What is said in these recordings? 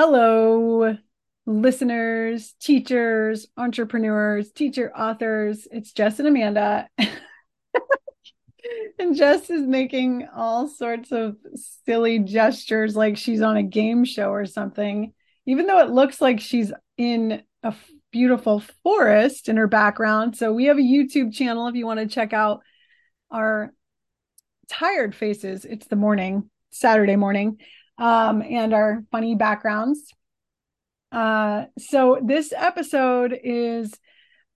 Hello, listeners, teachers, entrepreneurs, teacher authors. It's Jess and Amanda. and Jess is making all sorts of silly gestures like she's on a game show or something, even though it looks like she's in a beautiful forest in her background. So we have a YouTube channel if you want to check out our tired faces. It's the morning, Saturday morning um, and our funny backgrounds. Uh, so this episode is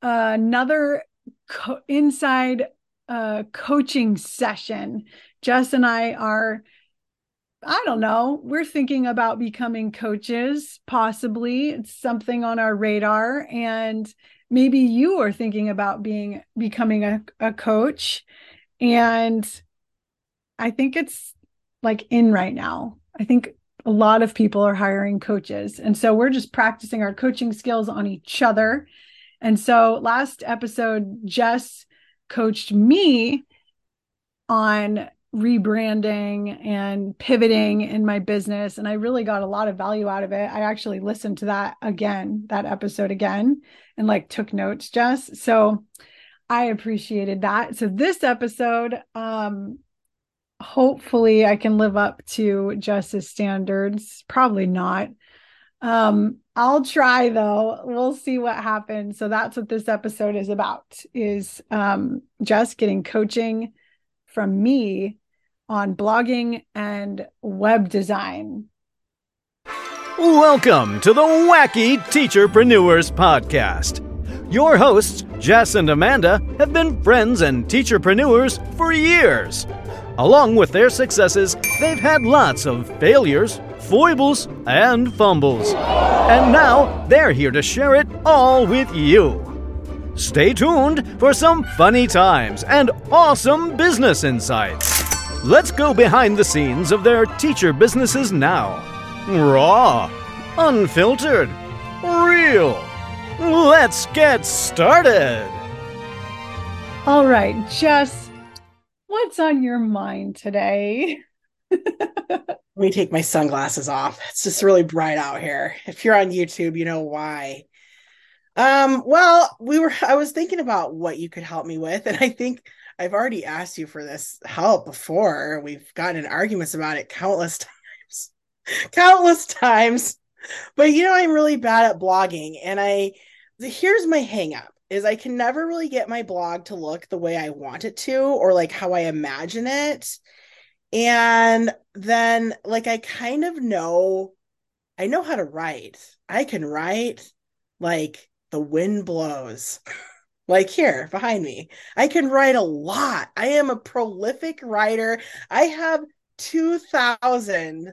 another co- inside uh, coaching session. Jess and I are, I don't know, we're thinking about becoming coaches, possibly. It's something on our radar. And maybe you are thinking about being becoming a, a coach. And I think it's like in right now. I think a lot of people are hiring coaches. And so we're just practicing our coaching skills on each other. And so last episode, Jess coached me on rebranding and pivoting in my business. And I really got a lot of value out of it. I actually listened to that again, that episode again, and like took notes, Jess. So I appreciated that. So this episode, um, hopefully I can live up to Jess's standards. Probably not. Um, I'll try though. We'll see what happens. So that's what this episode is about is um just getting coaching from me on blogging and web design. Welcome to the Wacky Teacherpreneurs Podcast. Your hosts, Jess and Amanda, have been friends and teacherpreneurs for years. Along with their successes, they've had lots of failures, foibles, and fumbles. And now they're here to share it all with you. Stay tuned for some funny times and awesome business insights. Let's go behind the scenes of their teacher businesses now. Raw, unfiltered, real. Let's get started. All right, Jess What's on your mind today? Let me take my sunglasses off. It's just really bright out here. If you're on YouTube, you know why. Um, well, we were I was thinking about what you could help me with, and I think I've already asked you for this help before. We've gotten arguments about it countless times. countless times. But you know, I'm really bad at blogging, and I here's my hangup is I can never really get my blog to look the way I want it to or like how I imagine it. And then like I kind of know I know how to write. I can write like the wind blows. like here behind me. I can write a lot. I am a prolific writer. I have 2000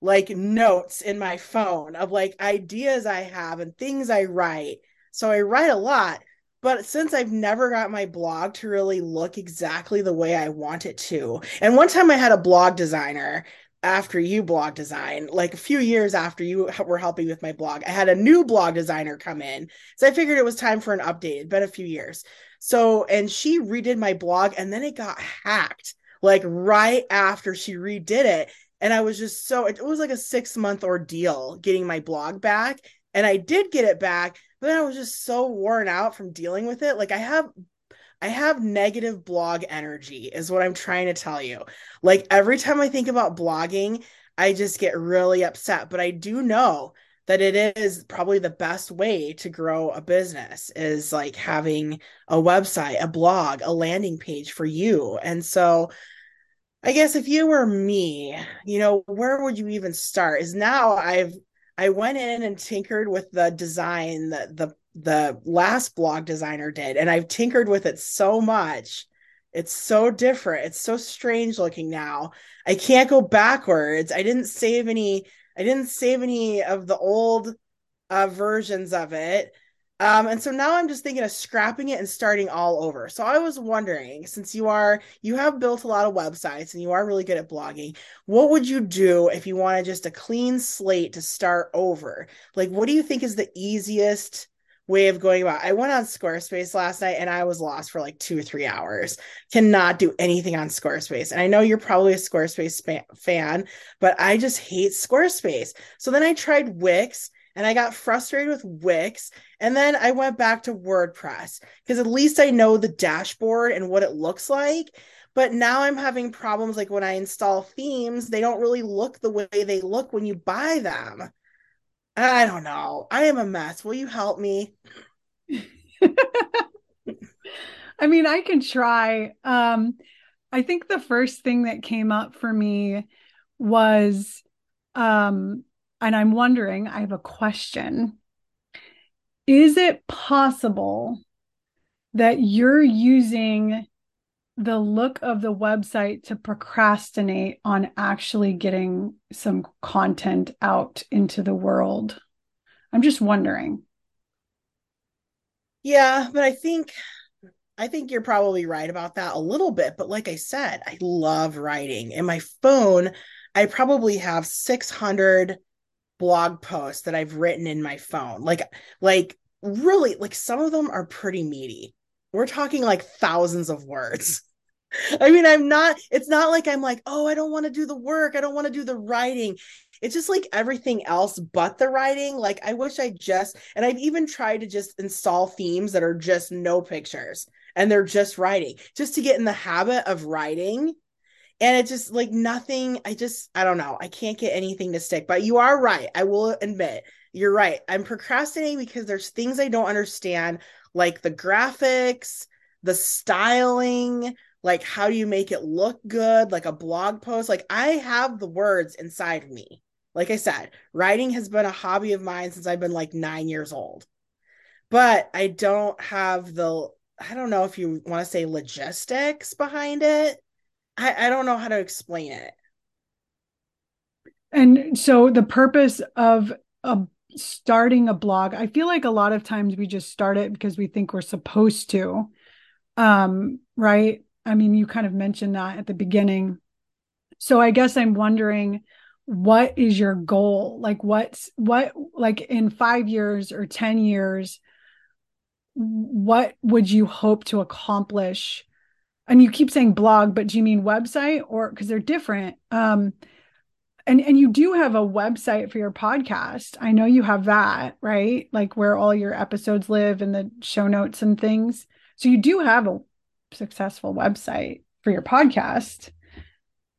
like notes in my phone of like ideas I have and things I write. So I write a lot, but since I've never got my blog to really look exactly the way I want it to, and one time I had a blog designer after you blog design, like a few years after you were helping with my blog, I had a new blog designer come in. So I figured it was time for an update. It'd been a few years. So, and she redid my blog and then it got hacked like right after she redid it. And I was just so, it was like a six month ordeal getting my blog back. And I did get it back, but I was just so worn out from dealing with it. Like I have I have negative blog energy is what I'm trying to tell you. Like every time I think about blogging, I just get really upset, but I do know that it is probably the best way to grow a business is like having a website, a blog, a landing page for you. And so I guess if you were me, you know, where would you even start? Is now I've I went in and tinkered with the design that the the last blog designer did, and I've tinkered with it so much. It's so different. It's so strange looking now. I can't go backwards. I didn't save any. I didn't save any of the old uh, versions of it. Um, and so now I'm just thinking of scrapping it and starting all over. So I was wondering, since you are you have built a lot of websites and you are really good at blogging, what would you do if you wanted just a clean slate to start over? Like, what do you think is the easiest way of going about. I went on Squarespace last night and I was lost for like 2 or 3 hours. Cannot do anything on Squarespace. And I know you're probably a Squarespace fan, but I just hate Squarespace. So then I tried Wix and I got frustrated with Wix. And then I went back to WordPress because at least I know the dashboard and what it looks like. But now I'm having problems like when I install themes, they don't really look the way they look when you buy them. I don't know. I am a mess. Will you help me? I mean, I can try. Um, I think the first thing that came up for me was, um, and I'm wondering, I have a question. Is it possible that you're using the look of the website to procrastinate on actually getting some content out into the world. I'm just wondering. Yeah, but I think I think you're probably right about that a little bit, but like I said, I love writing. And my phone, I probably have 600 blog posts that I've written in my phone. Like like really like some of them are pretty meaty we're talking like thousands of words. I mean, I'm not, it's not like I'm like, oh, I don't want to do the work. I don't want to do the writing. It's just like everything else but the writing. Like, I wish I just, and I've even tried to just install themes that are just no pictures and they're just writing, just to get in the habit of writing. And it's just like nothing. I just, I don't know. I can't get anything to stick. But you are right. I will admit, you're right. I'm procrastinating because there's things I don't understand like the graphics, the styling, like how do you make it look good, like a blog post. Like I have the words inside me. Like I said, writing has been a hobby of mine since I've been like nine years old. But I don't have the, I don't know if you want to say logistics behind it. I, I don't know how to explain it. And so the purpose of a starting a blog i feel like a lot of times we just start it because we think we're supposed to. Um right? I mean you kind of mentioned that at the beginning. So i guess i'm wondering what is your goal? Like what's what like in 5 years or 10 years what would you hope to accomplish and you keep saying blog but do you mean website or because they're different. Um and and you do have a website for your podcast. I know you have that right? Like where all your episodes live and the show notes and things. So you do have a successful website for your podcast.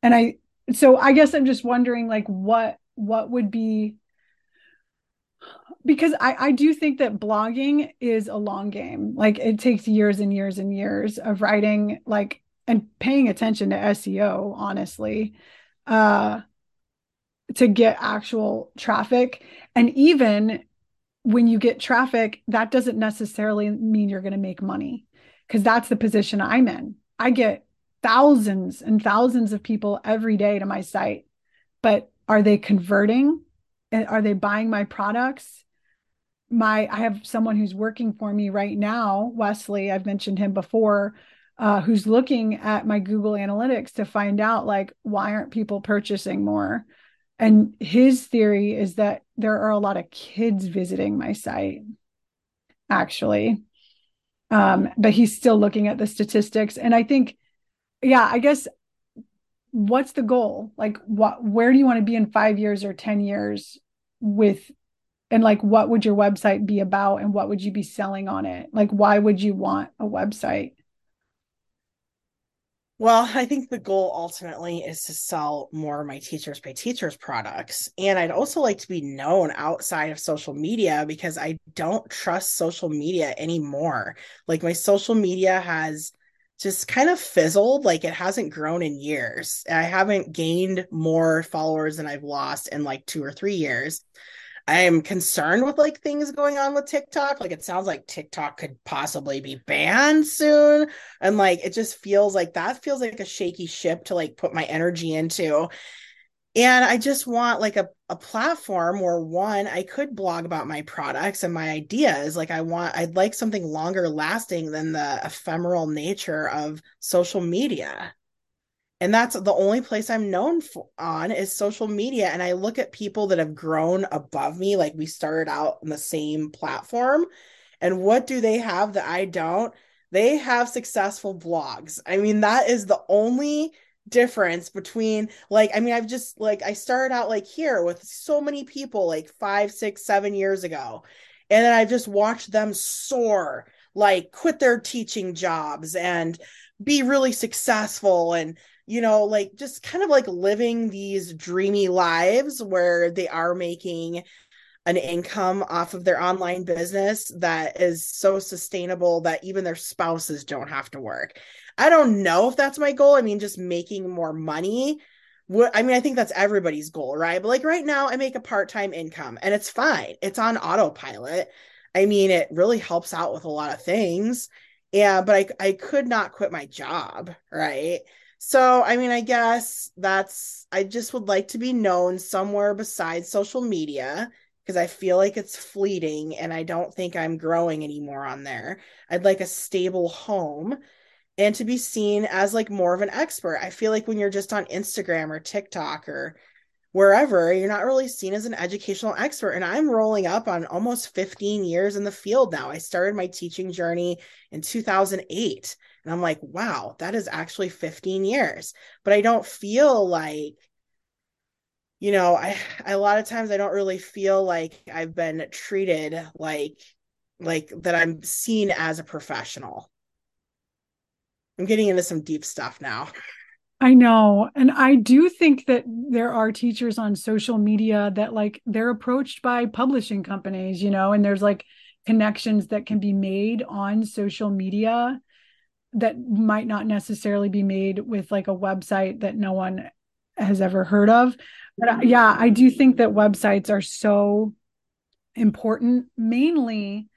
And i so i guess i'm just wondering like what what would be because I, I do think that blogging is a long game. Like it takes years and years and years of writing, like and paying attention to SEO, honestly. Uh to get actual traffic. And even when you get traffic, that doesn't necessarily mean you're going to make money because that's the position I'm in. I get thousands and thousands of people every day to my site, but are they converting? Are they buying my products? My I have someone who's working for me right now, Wesley. I've mentioned him before, uh, who's looking at my Google Analytics to find out like why aren't people purchasing more? And his theory is that there are a lot of kids visiting my site, actually. Um, but he's still looking at the statistics. And I think, yeah, I guess what's the goal? Like what where do you want to be in five years or 10 years with and like what would your website be about and what would you be selling on it? Like why would you want a website? Well, I think the goal ultimately is to sell more of my Teachers Pay Teachers products. And I'd also like to be known outside of social media because I don't trust social media anymore. Like my social media has just kind of fizzled, like it hasn't grown in years. I haven't gained more followers than I've lost in like two or three years. I'm concerned with like things going on with TikTok. Like it sounds like TikTok could possibly be banned soon. And like it just feels like that feels like a shaky ship to like put my energy into. And I just want like a, a platform where one, I could blog about my products and my ideas. Like I want, I'd like something longer lasting than the ephemeral nature of social media and that's the only place i'm known for, on is social media and i look at people that have grown above me like we started out on the same platform And what do they have that I don't? They have successful blogs. I mean, that is the only difference between like i mean i've just like i started out like here with so many people like five six seven years ago and then i've just watched them soar like quit their teaching jobs and be really successful and you know like just kind of like living these dreamy lives where they are making an income off of their online business that is so sustainable that even their spouses don't have to work. I don't know if that's my goal. I mean, just making more money. I mean, I think that's everybody's goal, right? But like right now, I make a part time income and it's fine. It's on autopilot. I mean, it really helps out with a lot of things. Yeah, but I I could not quit my job, right? So, I mean, I guess that's I just would like to be known somewhere besides social media because I feel like it's fleeting and I don't think I'm growing anymore on there. I'd like a stable home and to be seen as like more of an expert. I feel like when you're just on Instagram or TikTok or wherever, you're not really seen as an educational expert. And I'm rolling up on almost 15 years in the field now. I started my teaching journey in 2008. And I'm like, wow, that is actually 15 years. But I don't feel like you know, I, I a lot of times I don't really feel like I've been treated like like that I'm seen as a professional. I'm getting into some deep stuff now. I know. And I do think that there are teachers on social media that like they're approached by publishing companies, you know, and there's like connections that can be made on social media that might not necessarily be made with like a website that no one has ever heard of. But uh, yeah, I do think that websites are so important, mainly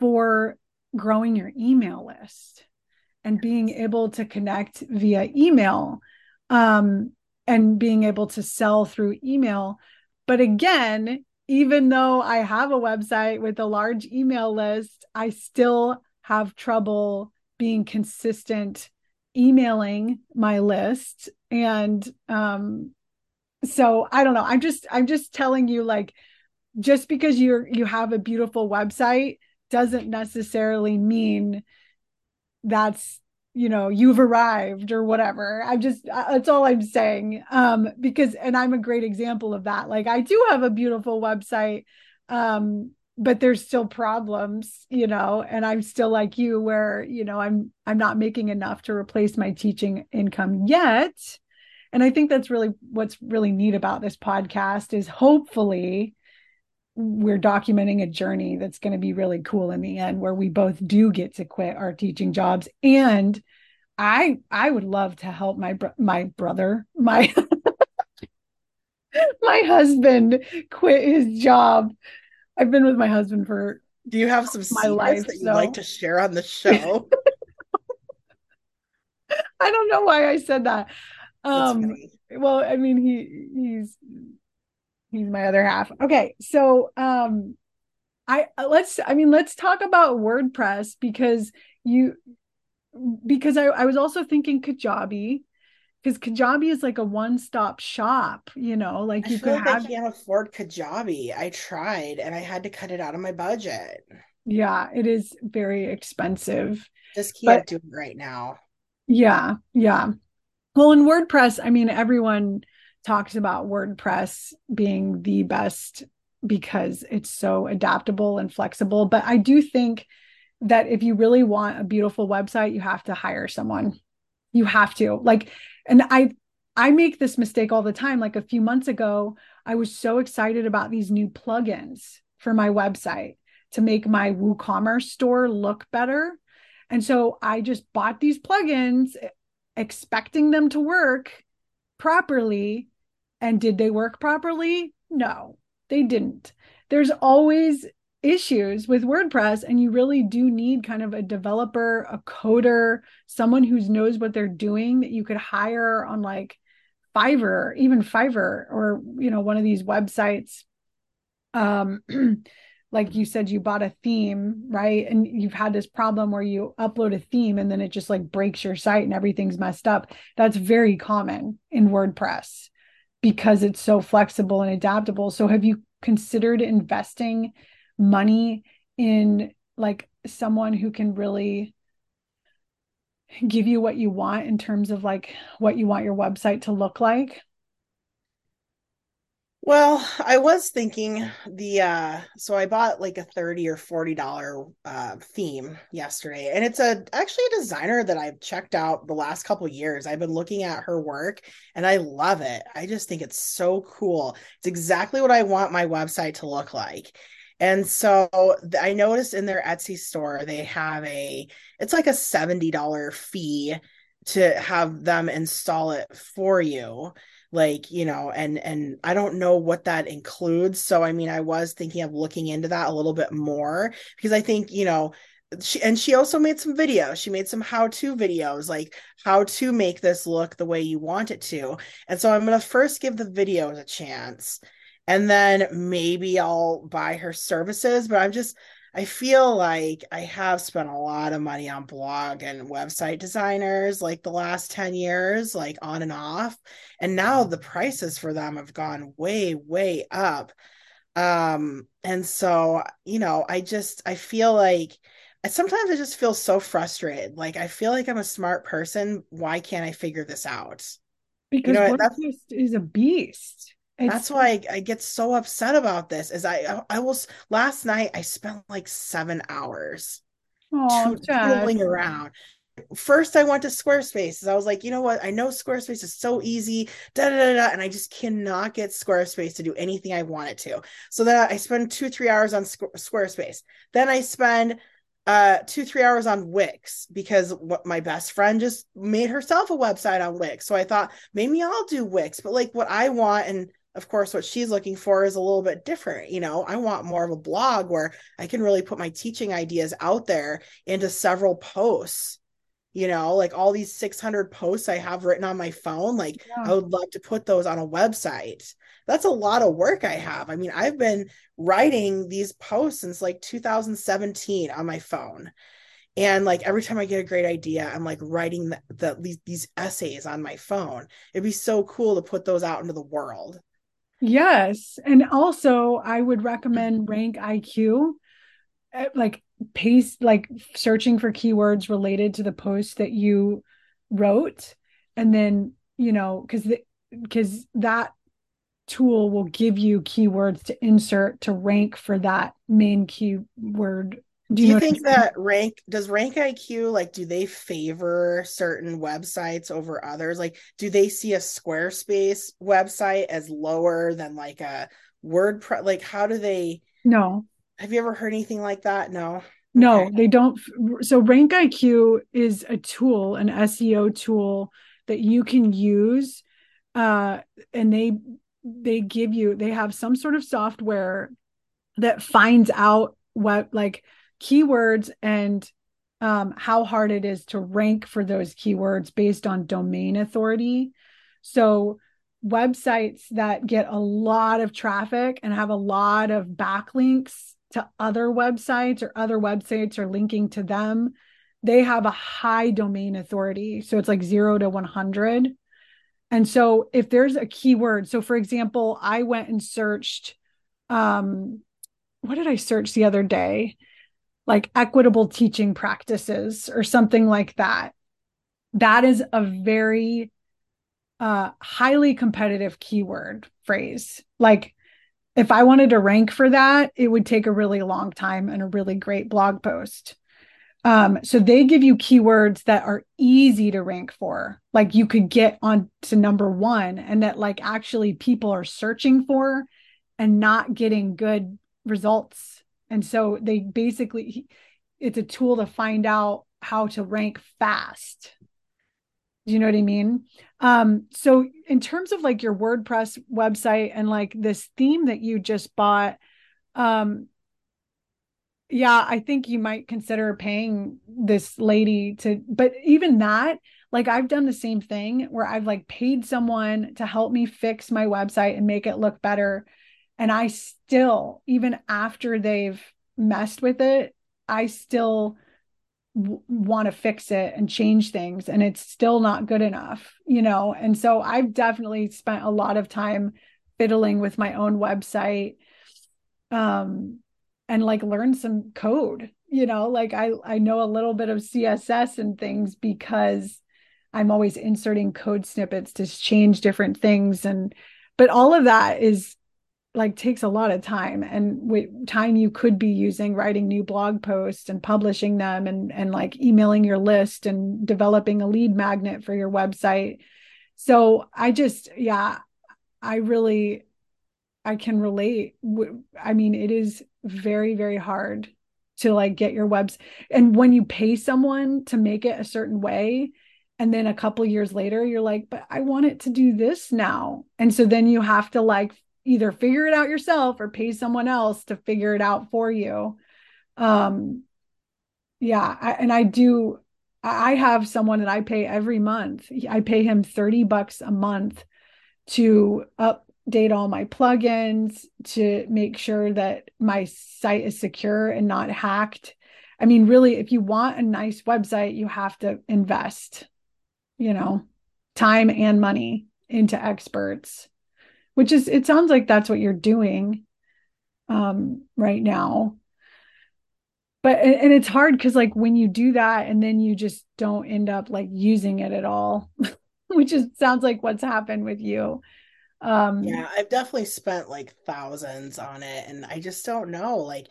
for growing your email list and being able to connect via email um, and being able to sell through email. But again, even though I have a website with a large email list, I still have trouble being consistent emailing my list and um so i don't know i'm just i'm just telling you like just because you're you have a beautiful website doesn't necessarily mean that's you know you've arrived or whatever. I'm just that's all i'm saying. Um because and i'm a great example of that. Like i do have a beautiful website um but there's still problems you know and i'm still like you where you know i'm i'm not making enough to replace my teaching income yet. And i think that's really what's really neat about this podcast is hopefully we're documenting a journey that's going to be really cool in the end where we both do get to quit our teaching jobs. And i i would love to help my my brother my my husband quit his job. I've been with my husband for do you have some my life that you'd so. like to share on the show? I don't know why i said that. Um well i mean he he's he's my other half. Okay so um i let's i mean let's talk about wordpress because you because i, I was also thinking kajabi because kajabi is like a one-stop shop you know like you could have... i can't afford kajabi. I tried and i had to cut it out of my budget. Yeah it is very expensive just can't but, do it right now. Yeah yeah. Well, in WordPress, I mean, everyone talks about WordPress being the best because it's so adaptable and flexible. But I do think that if you really want a beautiful website, you have to hire someone. You have to. Like, and I I make this mistake all the time. Like a few months ago, I was so excited about these new plugins for my website to make my WooCommerce store look better. And so I just bought these plugins expecting them to work properly. And did they work properly? No, they didn't. There's always issues with WordPress, and you really do need kind of a developer, a coder, someone who knows what they're doing that you could hire on like Fiverr, even Fiverr, or you know, one of these websites. Um, like you said you bought a theme right and you've had this problem where you upload a theme and then it just like breaks your site and everything's messed up that's very common in wordpress because it's so flexible and adaptable so have you considered investing money in like someone who can really give you what you want in terms of like what you want your website to look like? Well, I was thinking the uh so I bought like a 30 or 40 dollar uh theme yesterday and it's a actually a designer that I've checked out the last couple years. I've been looking at her work and I love it. I just think it's so cool. It's exactly what I want my website to look like. And so I noticed in their Etsy store they have a it's like a $70 fee to have them install it for you like you know and and i don't know what that includes. So i mean i was thinking of looking into that a little bit more because i think you know she and she also made some videos. She made some how to videos like how to make this look the way you want it to. And so i'm going to first give the videos a chance and then maybe i'll buy her services but i'm just I feel like I have spent a lot of money on blog and website designers like the last 10 years, like on and off. And now the prices for them have gone way, way up. Um, and so, you know, I just I feel like sometimes I just feel so frustrated. Like I feel like I'm a smart person. Why can't I figure this out? Because you know, WordPress is a beast. It's, That's why I, I, get so upset about this. Is I I was last night I spent like seven hours oh, around. First, I went to Squarespace. I was like, you know what? I know Squarespace is so easy, da da da, da and I just cannot get Squarespace to do anything I want it to. So then I spend two three hours on Squarespace. Then I spend uh two three hours on wix because what my best friend just made herself a website on wix so i thought maybe i'll do wix but like what i want and of course what she's looking for is a little bit different you know? I want more of a blog where i can really put my teaching ideas out there into several posts you know? Like all these 600 posts i have written on my phone like yeah. i would love to put those on a website. That's a lot of work i have. I mean i've been writing these posts since like 2017 on my phone. And like every time i get a great idea i'm like writing the, the these, these essays on my phone. It'd be so cool to put those out into the world Yes. And also, I would recommend Rank IQ, eh, like paste, like searching for keywords related to the post that you wrote. And then, you know, because because that tool will give you keywords to insert to rank for that main keyword do you, do you think that rank does rank iq like do they favor certain websites over others? Like do they see a squarespace website as lower than like a wordpress like how do they no. Have you ever heard anything like that? No? No okay. they don't so rank iq is a tool an seo tool that you can use uh and they they give you they have some sort of software that finds out what like keywords and um, how hard it is to rank for those keywords based on domain authority. So, websites that get a lot of traffic and have a lot of backlinks to other websites or other websites are linking to them, they have a high domain authority. So, it's like zero to 100. And so, if there's a keyword, so for example, I went and searched, um, what did I search the other day? Like equitable teaching practices or something like that. That is a very uh, highly competitive keyword phrase. Like, if I wanted to rank for that, it would take a really long time and a really great blog post. Um, so they give you keywords that are easy to rank for, like you could get on to number one, and that like actually people are searching for and not getting good results and so they basically, it's a tool to find out how to rank fast. Do you know what I mean? Um, so in terms of like your WordPress website and like this theme that you just bought, um, yeah, I think you might consider paying this lady to, but even that, like I've done the same thing where I've like paid someone to help me fix my website and make it look better and I still, even after they've messed with it, I still w- want to fix it and change things. And it's still not good enough, you know? And so I've definitely spent a lot of time fiddling with my own website um, and like learn some code, you know, like I I know a little bit of CSS and things because I'm always inserting code snippets to change different things and but all of that is like takes a lot of time and with time you could be using writing new blog posts and publishing them and and like emailing your list and developing a lead magnet for your website. So i just yeah i really i can relate i mean it is very very hard to like get your webs and when you pay someone to make it a certain way and then a couple years later you're like but i want it to do this now. And so then you have to like either figure it out yourself or pay someone else to figure it out for you. Um yeah I, and i do i have someone that i pay every month. I pay him 30 bucks a month to update all my plugins to make sure that my site is secure and not hacked. I mean really if you want a nice website you have to invest you know time and money into experts which is it sounds like that's what you're doing um right now. But and it's hard because like when you do that and then you just don't end up like using it at all which is sounds like what's happened with you. Um yeah i've definitely spent like thousands on it and i just don't know like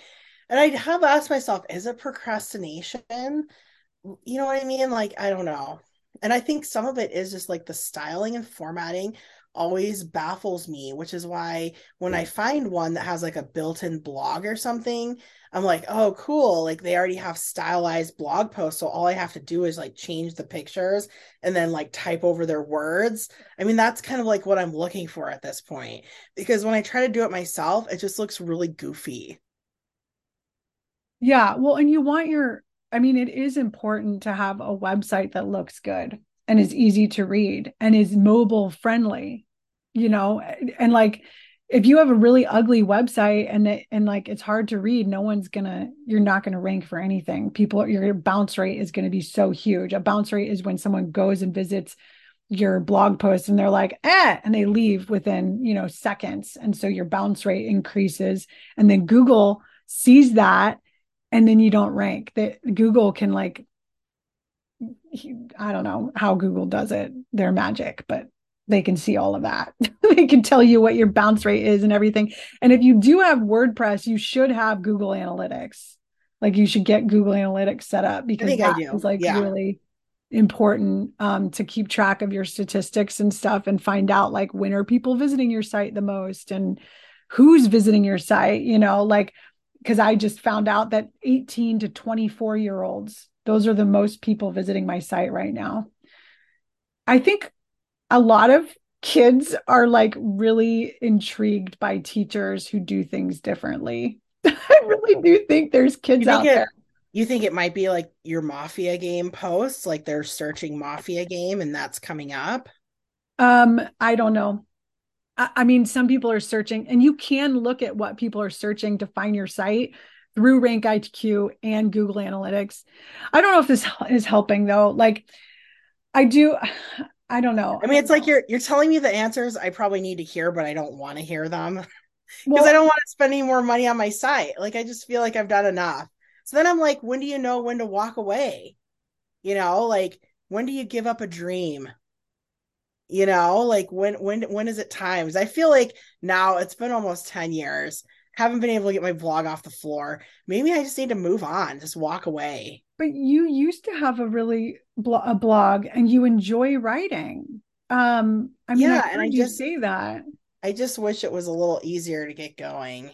and i have asked myself is it procrastination? You know what i mean? Like i don't know. And i think some of it is just like the styling and formatting always baffles me, which is why when I find one that has like a built in blog or something, I'm like, oh, cool. Like they already have stylized blog posts. So all I have to do is like change the pictures and then like type over their words. I mean, that's kind of like what I'm looking for at this point. Because when I try to do it myself, it just looks really goofy. Yeah. Well, and you want your, I mean, it is important to have a website that looks good and is easy to read and is mobile friendly you know? And like if you have a really ugly website and it, and like it's hard to read no one's gonna you're not gonna rank for anything. People your bounce rate is gonna be so huge. A bounce rate is when someone goes and visits your blog post and they're like eh and they leave within you know seconds. And so your bounce rate increases. And then google sees that and then you don't rank. That google can like I don't know how Google does it. They're magic, but they can see all of that. they can tell you what your bounce rate is and everything. And if you do have WordPress, you should have Google Analytics. Like you should get Google Analytics set up because that is like yeah. really important um, to keep track of your statistics and stuff and find out like when are people visiting your site the most and who's visiting your site, you know, like because I just found out that 18 to 24 year olds those are the most people visiting my site right now. I think a lot of kids are like really intrigued by teachers who do things differently. I really do think there's kids think out it, there. You think it might be like your mafia game posts, like they're searching mafia game and that's coming up? Um, I don't know. I, I mean, some people are searching, and you can look at what people are searching to find your site through Rank IQ and Google Analytics. I don't know if this is helping though. Like I do I don't know. I mean, it's like you're you're telling me the answers I probably need to hear, but I don't want to hear them because well, I don't want to spend any more money on my site. Like I just feel like I've done enough. So then I'm like, when do you know when to walk away? You know, like when do you give up a dream? You know, like when when when is it times? I feel like now it's been almost 10 years haven't been able to get my blog off the floor. Maybe I just need to move on, just walk away. But you used to have a really blo- a blog and you enjoy writing. Um, I mean, yeah, I and I just say that. I just wish it was a little easier to get going.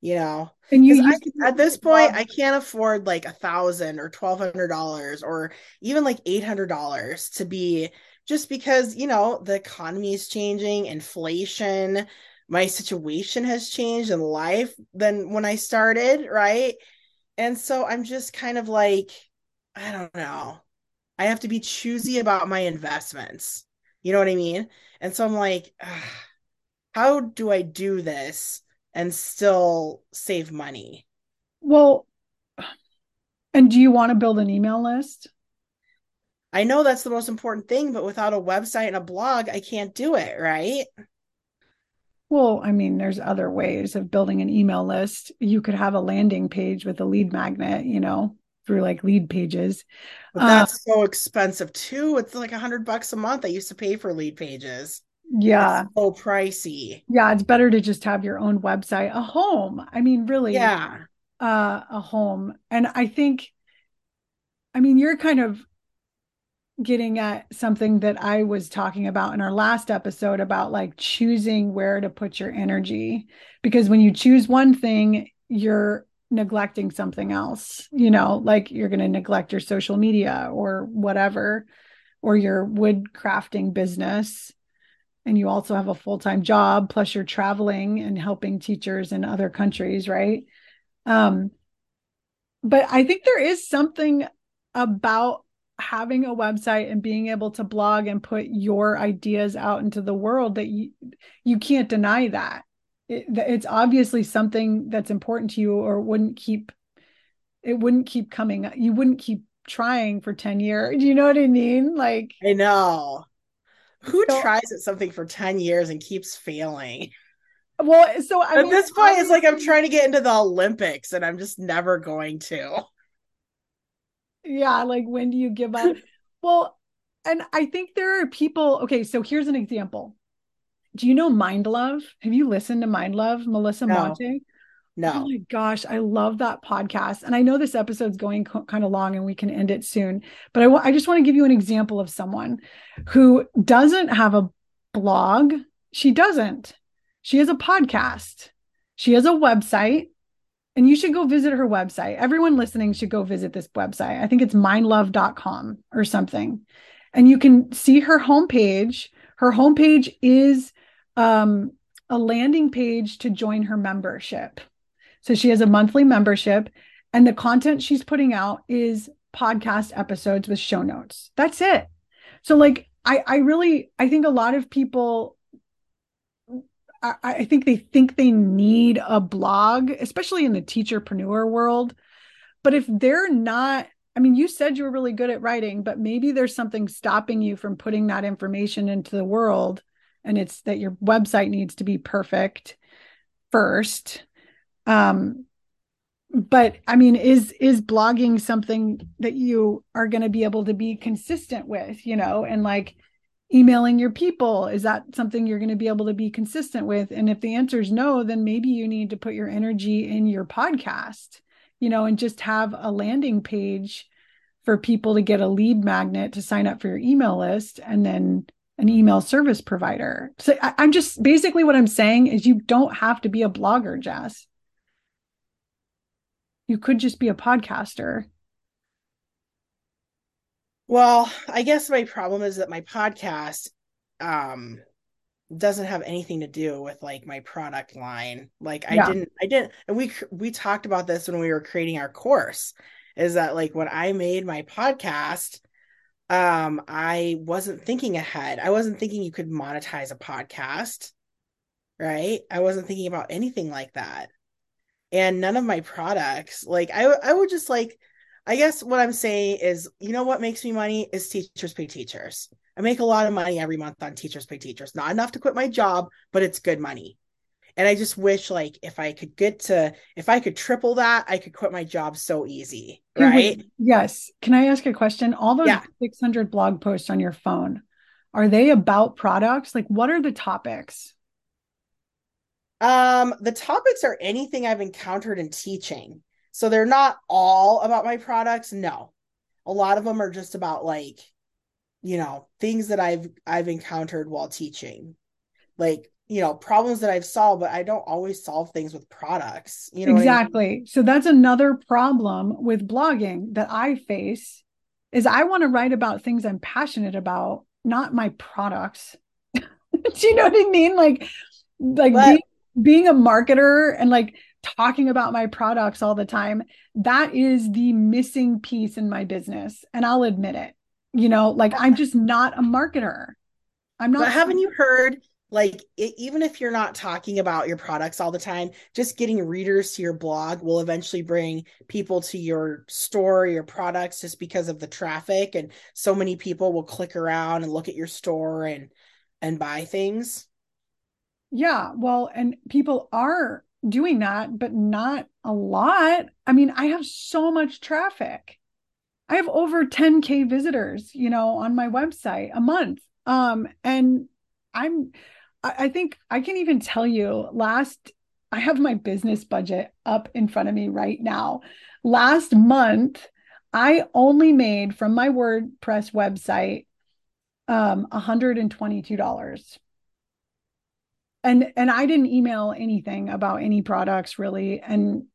You know, and you I, at this point, blog. I can't afford like a thousand or twelve hundred dollars or even like eight hundred dollars to be just because you know the economy is changing, inflation, my situation has changed in life than when I started, right? And so I'm just kind of like, I don't know. I have to be choosy about my investments. You know what I mean? And so I'm like, how do I do this and still save money? Well, and do you want to build an email list? I know that's the most important thing, but without a website and a blog, I can't do it, right? Well, I mean, there's other ways of building an email list. You could have a landing page with a lead magnet, you know, through like lead pages. But that's uh, so expensive too. It's like a hundred bucks a month. I used to pay for lead pages. Yeah. It's so pricey. Yeah. It's better to just have your own website, a home. I mean, really. Yeah. Uh, a home. And I think, I mean, you're kind of getting at something that I was talking about in our last episode about like choosing where to put your energy. Because when you choose one thing, you're neglecting something else, you know, like you're going to neglect your social media or whatever, or your wood crafting business. And you also have a full time job, plus you're traveling and helping teachers in other countries, right? Um, but I think there is something about having a website and being able to blog and put your ideas out into the world that you you can't deny that. It, it's obviously something that's important to you or wouldn't keep it wouldn't keep coming you wouldn't keep trying for 10 years do you know what i mean? Like i know. Who so, tries at something for 10 years and keeps failing? Well so I at mean, this point it's like i'm trying to get into the olympics and i'm just never going to yeah like when do you give up? Well and i think there are people okay so here's an example. Do you know mind love? Have you listened to mind love melissa no. monte? No. Oh my gosh i love that podcast. And i know this episode's going co- kind of long and we can end it soon but I, w- I just want to give you an example of someone who doesn't have a blog. She doesn't. She has a podcast. She has a website and you should go visit her website. Everyone listening should go visit this website. I think it's mindlove.com or something. And you can see her homepage. Her homepage is um, a landing page to join her membership. So she has a monthly membership, and the content she's putting out is podcast episodes with show notes. That's it. So, like, I, I really, I think a lot of people I, I think they think they need a blog, especially in the teacherpreneur world. But if they're not, I mean, you said you were really good at writing, but maybe there's something stopping you from putting that information into the world. And it's that your website needs to be perfect first. Um, but I mean, is is blogging something that you are going to be able to be consistent with, you know, and like emailing your people is that something you're going to be able to be consistent with? And if the answer is no then maybe you need to put your energy in your podcast you know and just have a landing page for people to get a lead magnet to sign up for your email list and then an email service provider. So I, i'm just basically what i'm saying is you don't have to be a blogger jess. You could just be a podcaster well, I guess my problem is that my podcast um doesn't have anything to do with like my product line. Like I yeah. didn't I didn't and we we talked about this when we were creating our course is that like when I made my podcast um I wasn't thinking ahead. I wasn't thinking you could monetize a podcast. Right? I wasn't thinking about anything like that. And none of my products like I I would just like I guess what I'm saying is, you know what makes me money is teachers pay teachers. I make a lot of money every month on teachers pay teachers. Not enough to quit my job, but it's good money. And I just wish like if I could get to if I could triple that, I could quit my job so easy. Right? yes. Can I ask a question? All those yeah. 600 blog posts on your phone, are they about products? Like what are the topics? Um, the topics are anything I've encountered in teaching. So they're not all about my products. No. A lot of them are just about like, you know, things that I've I've encountered while teaching. Like, you know, problems that I've solved, but I don't always solve things with products. You know Exactly. I mean? So that's another problem with blogging that I face is I want to write about things I'm passionate about, not my products. Do you know what I mean? Like like but, being, being a marketer and like talking about my products all the time, that is the missing piece in my business. And I'll admit it. You know, like I'm just not a marketer. I'm not. But haven't you heard like it, even if you're not talking about your products all the time just getting readers to your blog will eventually bring people to your store your products just because of the traffic and so many people will click around and look at your store and and buy things Yeah, well, and people are doing that, but not a lot. I mean, I have so much traffic. I have over 10k visitors, you know, on my website a month. Um, and I'm I, think I can even tell you last I have my business budget up in front of me right now. Last month, I only made from my WordPress website um $122 and and I didn't email anything about any products really. And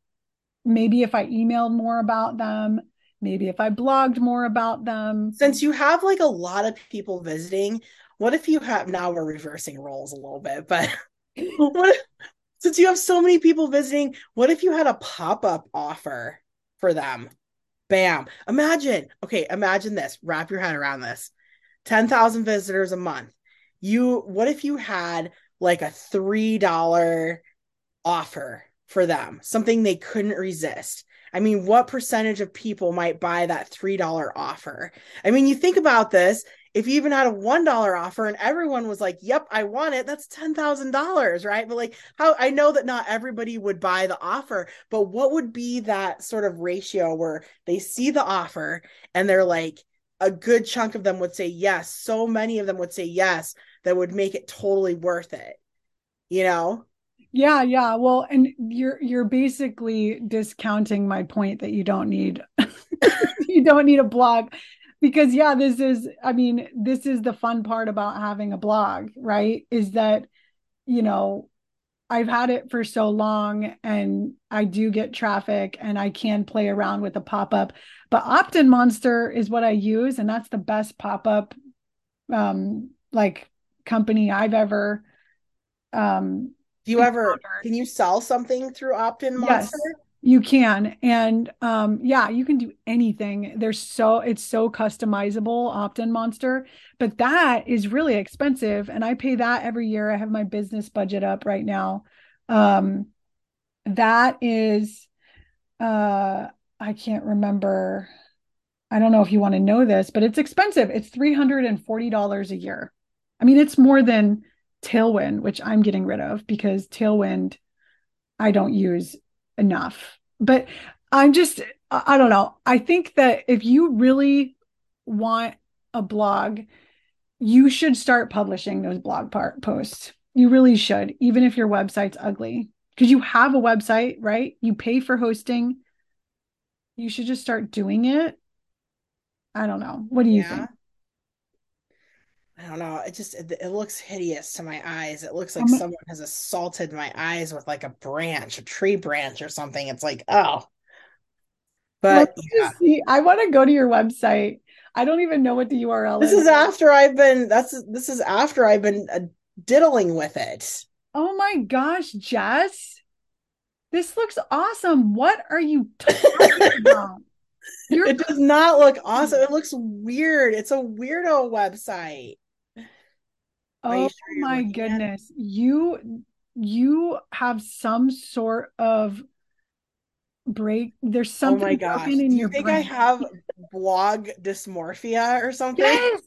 maybe if I emailed more about them maybe if I blogged more about them. Since you have like a lot of people visiting what if you have now we're reversing roles a little bit but what if, since you have so many people visiting what if you had a pop-up offer for them? Bam. Imagine okay imagine this wrap your head around this. 10,000 visitors a month. You what if you had like a $3 offer for them, something they couldn't resist. I mean, what percentage of people might buy that $3 offer? I mean, you think about this, if you even had a $1 offer and everyone was like, yep, I want it, that's $10,000, right? But like, how I know that not everybody would buy the offer, but what would be that sort of ratio where they see the offer and they're like, a good chunk of them would say yes. So many of them would say yes that would make it totally worth it. You know? Yeah, yeah. Well, and you're you're basically discounting my point that you don't need you don't need a blog because yeah, this is I mean, this is the fun part about having a blog, right? Is that you know, I've had it for so long and I do get traffic and I can play around with a pop-up. But OptinMonster is what I use and that's the best pop-up um like company I've ever um do you ever can you sell something through OptinMonster? Yes, you can. And um yeah, you can do anything. There's so it's so customizable OptinMonster, but that is really expensive and I pay that every year. I have my business budget up right now. Um that is uh I can't remember. I don't know if you want to know this, but it's expensive. It's $340 a year. I mean, it's more than Tailwind, which I'm getting rid of because Tailwind I don't use enough. But I'm just, I don't know. I think that if you really want a blog, you should start publishing those blog part posts. You really should, even if your website's ugly, because you have a website, right? You pay for hosting. You should just start doing it. I don't know. What do you yeah. think? I don't know. It just it, it, looks hideous to my eyes. It looks like I'm, someone has assaulted my eyes with like a branch, a tree branch or something. It's like, oh. But yeah. see, I want to go to your website. I don't even know what the URL this is. This is after I've been that's this is after I've been uh, diddling with it. Oh my gosh, Jess. This looks awesome. What are you talking about? You're it does not look awesome. It looks weird. It's a weirdo website. Oh sure my goodness. You you have some sort of break. There's oh something oh my gosh. in Do you think brain. I have blog dysmorphia or something? Yes.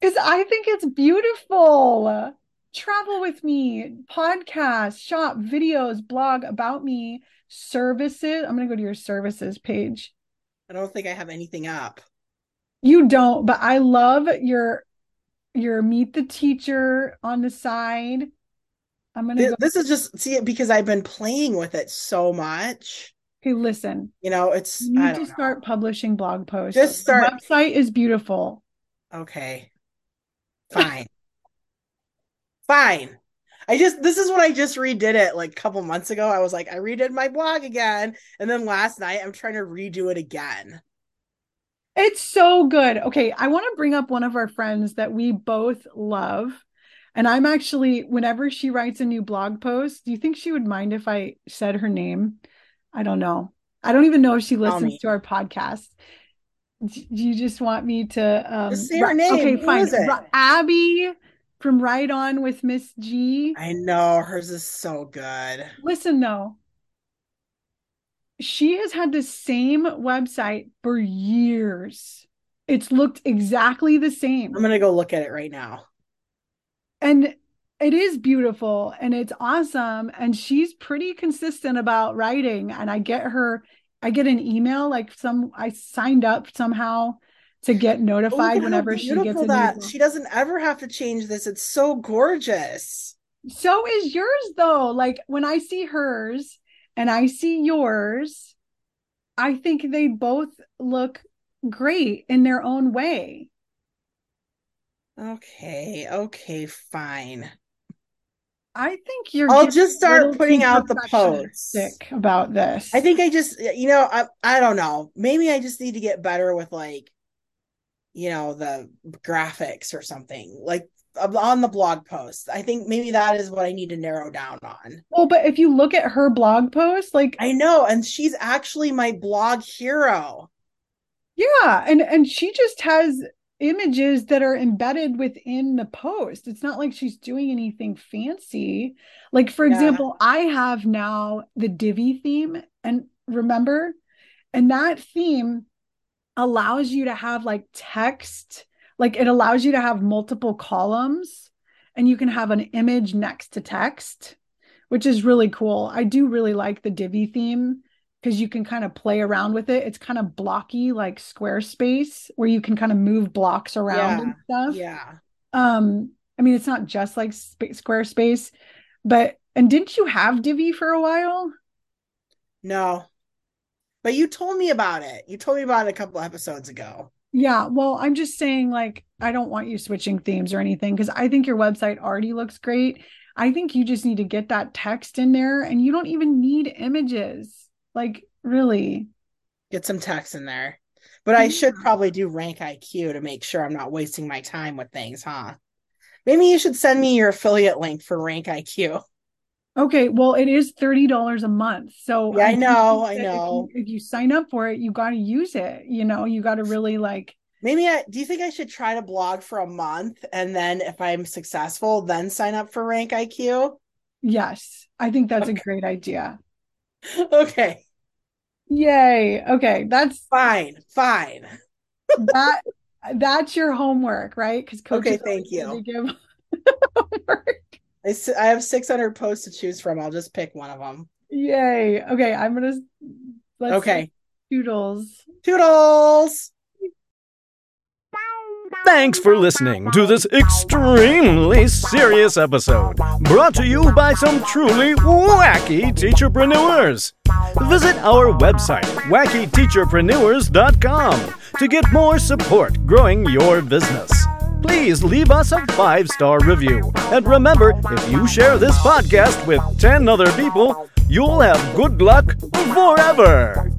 Because I think it's beautiful. Travel with me, podcast, shop, videos, blog about me, services. I'm gonna go to your services page. I don't think I have anything up. You don't, but I love your your meet the teacher on the side. I'm gonna. This, go- this is just see it because I've been playing with it so much. Okay, listen. You know, it's you need to know. start publishing blog posts. Just start. The website is beautiful. Okay. Fine. Fine. I just this is what I just redid it like a couple months ago. I was like, I redid my blog again, and then last night I'm trying to redo it again. It's so good. Okay, I want to bring up one of our friends that we both love. And I'm actually, whenever she writes a new blog post, do you think she would mind if I said her name? I don't know. I don't even know if she listens to our podcast. Do you just want me to um, just say her name? Okay, fine. Abby from Write On with Miss G. I know hers is so good. Listen though, she has had the same website for years. It's looked exactly the same. I'm going to go look at it right now. And it is beautiful and it's awesome and she's pretty consistent about writing and i get her i get an email like some i signed up somehow to get notified Oh, whenever she gets a that she doesn't ever have to change this. It's so gorgeous. so is yours though like when i see hers and i see yours i think they both look great in their own way Okay, okay, fine. i think you're I'll just start putting out the posts. about this I think I just, you know, I I don't know. Maybe I just need to get better with like, you know, the graphics or something like on the blog post. I think maybe that is what I need to narrow down on. well but if you look at her blog post like I know, and she's actually my blog hero. Yeah, and and she just has images that are embedded within the post. It's not like she's doing anything fancy. Like for Yeah. example, I have now the Divi theme and remember and that theme allows you to have like text, like it allows you to have multiple columns and you can have an image next to text, which is really cool. I do really like the Divi theme because you can kind of play around with it. It's kind of blocky like Squarespace where you can kind of move blocks around and stuff. Yeah. Um I mean it's not just like Sp- Squarespace, but and didn't you have Divi for a while? No. But you told me about it. You told me about it a couple episodes ago. Yeah, well, I'm just saying like I don't want you switching themes or anything because I think your website already looks great. I think you just need to get that text in there and you don't even need images. Like really. Get some text in there. But I should probably do RankIQ to make sure I'm not wasting my time with things, huh? Maybe you should send me your affiliate link for RankIQ. Okay, well, it is $30 a month. So Yeah, I know, I that if know. you- If you sign up for it, you got to use it. You know, you got to really like, Maybe I do you think I should try to blog for a month and then if I'm successful, then sign up for RankIQ? yes, I think that's a great idea. Okay, Yay. Okay, that's fine, fine. that that's your homework, right? Because Okay, thank you. give homework. I, s- I have 600 posts to choose from. I'll just pick one of them. Yay. Okay, I'm gonna let's Okay. Toodles. Toodles. Thanks for listening to this extremely serious episode, brought to you by some truly wacky teacherpreneurs. Visit our website, wackyteacherpreneurs.com, to get more support growing your business please leave us a five star review. And remember, if you share this podcast with 10 other people, you'll have good luck forever.